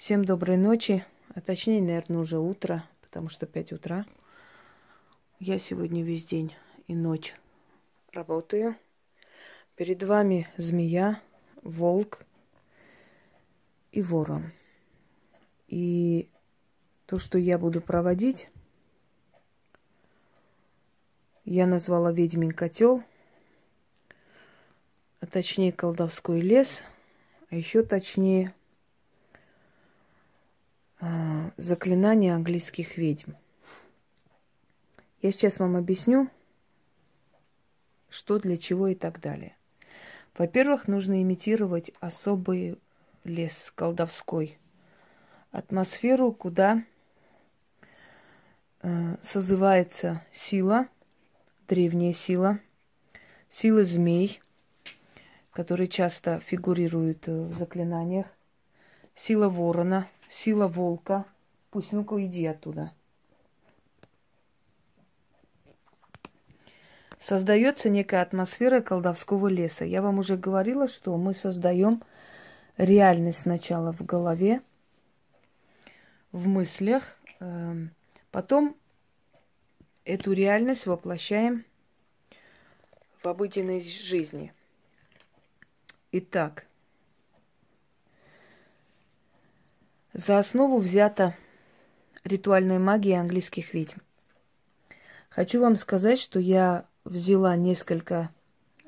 Всем доброй ночи, а точнее, наверное, уже утро, потому что 5 утра. Я сегодня весь день и ночь работаю. Перед вами змея, волк и ворон. И то, что я буду проводить, я назвала ведьмин котел, а точнее колдовской лес, а еще точнее а, заклинание английских ведьм. Я сейчас вам объясню, что для чего и так далее. Во-первых, нужно имитировать особый лес колдовской, атмосферу, куда э, созывается сила, древняя сила, сила змей, которые часто фигурируют в заклинаниях, сила ворона – сила волка. Пусть, ну-ка, иди оттуда. Создается некая атмосфера колдовского леса. Я вам уже говорила, что мы создаем реальность сначала в голове, в мыслях, эм, потом эту реальность воплощаем в обыденной жизни. Итак, За основу взята ритуальная магия английских ведьм. Хочу вам сказать, что я взяла несколько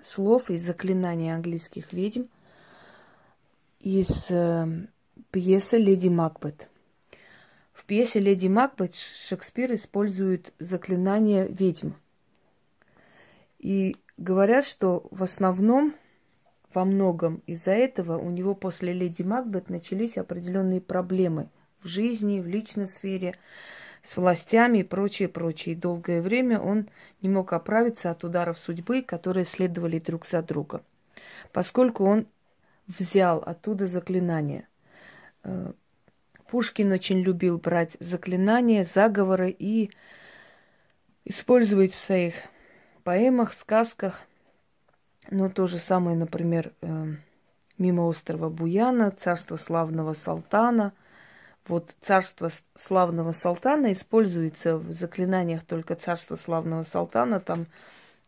слов из заклинаний английских ведьм из э, пьесы «Леди Макбет». В пьесе «Леди Макбет» Шекспир использует заклинания ведьм. И говорят, что в основном во многом из-за этого у него после Леди Макбет начались определенные проблемы в жизни, в личной сфере, с властями и прочее, прочее. И долгое время он не мог оправиться от ударов судьбы, которые следовали друг за другом, поскольку он взял оттуда заклинания. Э, Пушкин очень любил брать заклинания, заговоры и использовать в своих поэмах, сказках – но то же самое, например, э, мимо острова Буяна, царство славного Салтана. Вот царство славного Салтана используется в заклинаниях только царство славного Салтана. Там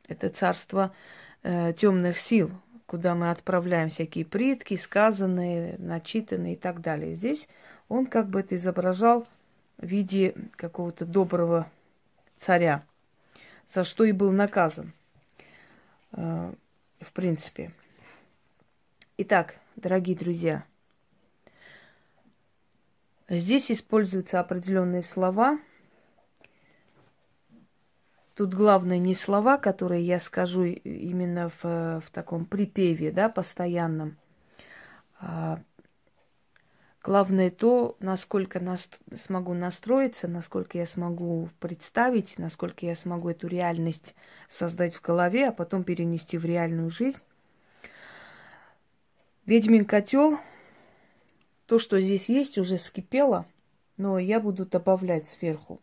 это царство э, темных сил, куда мы отправляем всякие притки, сказанные, начитанные и так далее. Здесь он как бы это изображал в виде какого-то доброго царя, за что и был наказан. Э, в принципе. Итак, дорогие друзья, здесь используются определенные слова. Тут главное не слова, которые я скажу именно в, в таком припеве, да, постоянном, а Главное то, насколько нас, смогу настроиться, насколько я смогу представить, насколько я смогу эту реальность создать в голове, а потом перенести в реальную жизнь. Ведьмин котел, то, что здесь есть, уже скипело, но я буду добавлять сверху.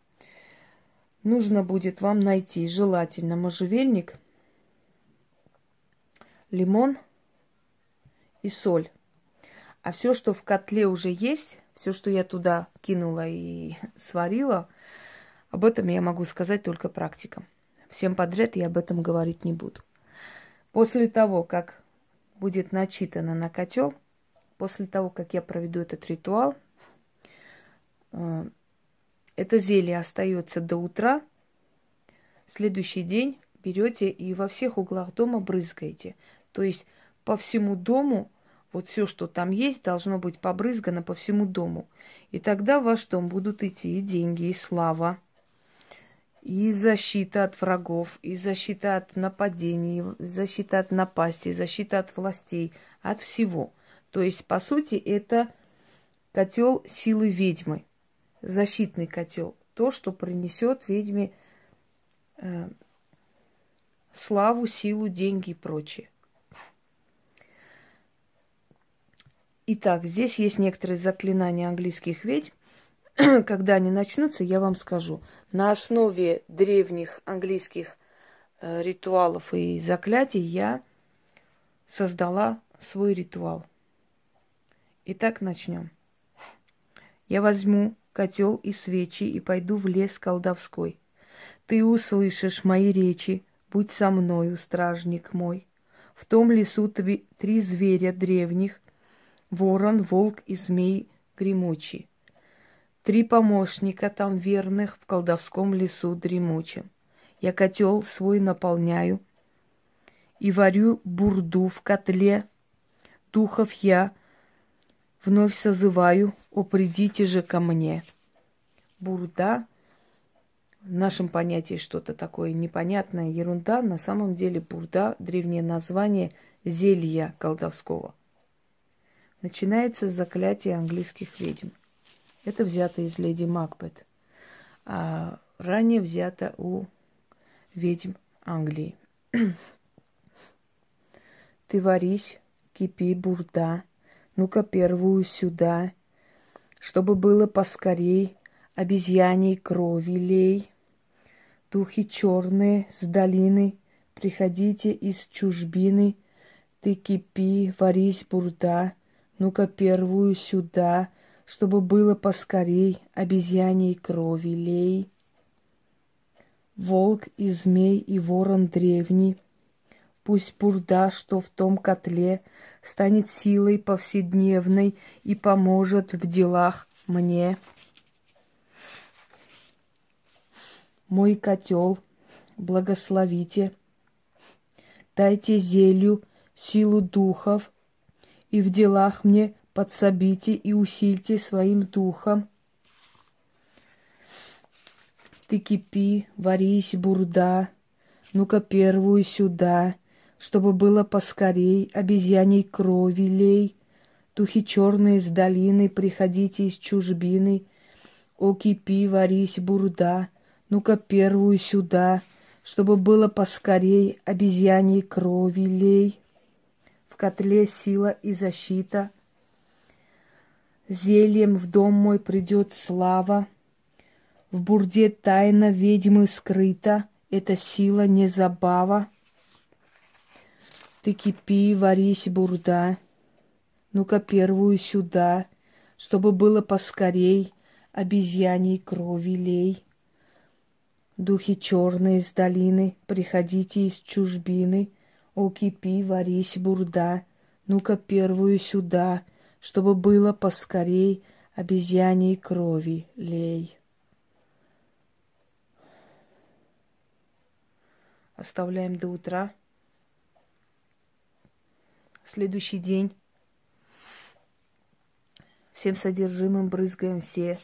Нужно будет вам найти желательно можжевельник, лимон и соль. А все, что в котле уже есть, все, что я туда кинула и сварила, об этом я могу сказать только практикам. Всем подряд я об этом говорить не буду. После того, как будет начитано на котел, после того, как я проведу этот ритуал, э, это зелье остается до утра. Следующий день берете и во всех углах дома брызгаете. То есть по всему дому вот все, что там есть, должно быть побрызгано по всему дому. И тогда в ваш дом будут идти и деньги, и слава, и защита от врагов, и защита от нападений, защита от напасти, защита от властей, от всего. То есть, по сути, это котел силы ведьмы, защитный котел, то, что принесет ведьме э, славу, силу, деньги и прочее. Итак, здесь есть некоторые заклинания английских ведьм. Когда они начнутся, я вам скажу. На основе древних английских э, ритуалов и заклятий я создала свой ритуал. Итак, начнем. Я возьму котел и свечи и пойду в лес колдовской. Ты услышишь мои речи, будь со мною, стражник мой. В том лесу три, зверя древних, ворон, волк и змей гремучий. Три помощника там верных в колдовском лесу дремучем. Я котел свой наполняю и варю бурду в котле. Духов я вновь созываю, о, придите же ко мне. Бурда в нашем понятии что-то такое непонятное, ерунда. На самом деле бурда – древнее название зелья колдовского. Начинается с заклятия английских ведьм. Это взято из леди Макбет. А ранее взято у ведьм Англии. Ты варись, кипи, бурда, ну-ка первую сюда, чтобы было поскорей, обезьяней крови лей. Духи черные с долины, приходите из чужбины, ты кипи, варись, бурда, ну-ка первую сюда, чтобы было поскорей, обезьяней крови лей. Волк и змей и ворон древний, пусть бурда, что в том котле, станет силой повседневной и поможет в делах мне. мой котел, благословите. Дайте зелью силу духов, и в делах мне подсобите и усильте своим духом. Ты кипи, варись, бурда, ну-ка первую сюда, чтобы было поскорей, обезьяней крови лей. Духи черные с долины, приходите из чужбины, о, кипи, варись, бурда, ну-ка первую сюда, чтобы было поскорей обезьяньей крови лей. В котле сила и защита. Зельем в дом мой придет слава. В бурде тайна ведьмы скрыта. Эта сила не забава. Ты кипи, варись, бурда. Ну-ка первую сюда, чтобы было поскорей обезьяньей крови лей. Духи черные из долины, приходите из чужбины, О, кипи, варись, бурда, ну-ка первую сюда, Чтобы было поскорей обезьяньей крови лей. Оставляем до утра. Следующий день. Всем содержимым брызгаем все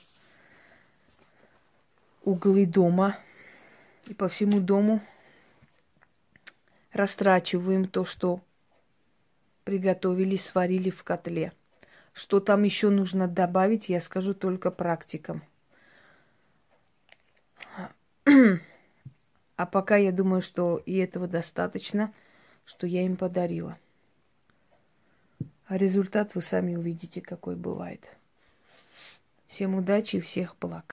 углы дома – и по всему дому растрачиваем то, что приготовили, сварили в котле. Что там еще нужно добавить, я скажу только практикам. А пока я думаю, что и этого достаточно, что я им подарила. А результат вы сами увидите, какой бывает. Всем удачи и всех благ.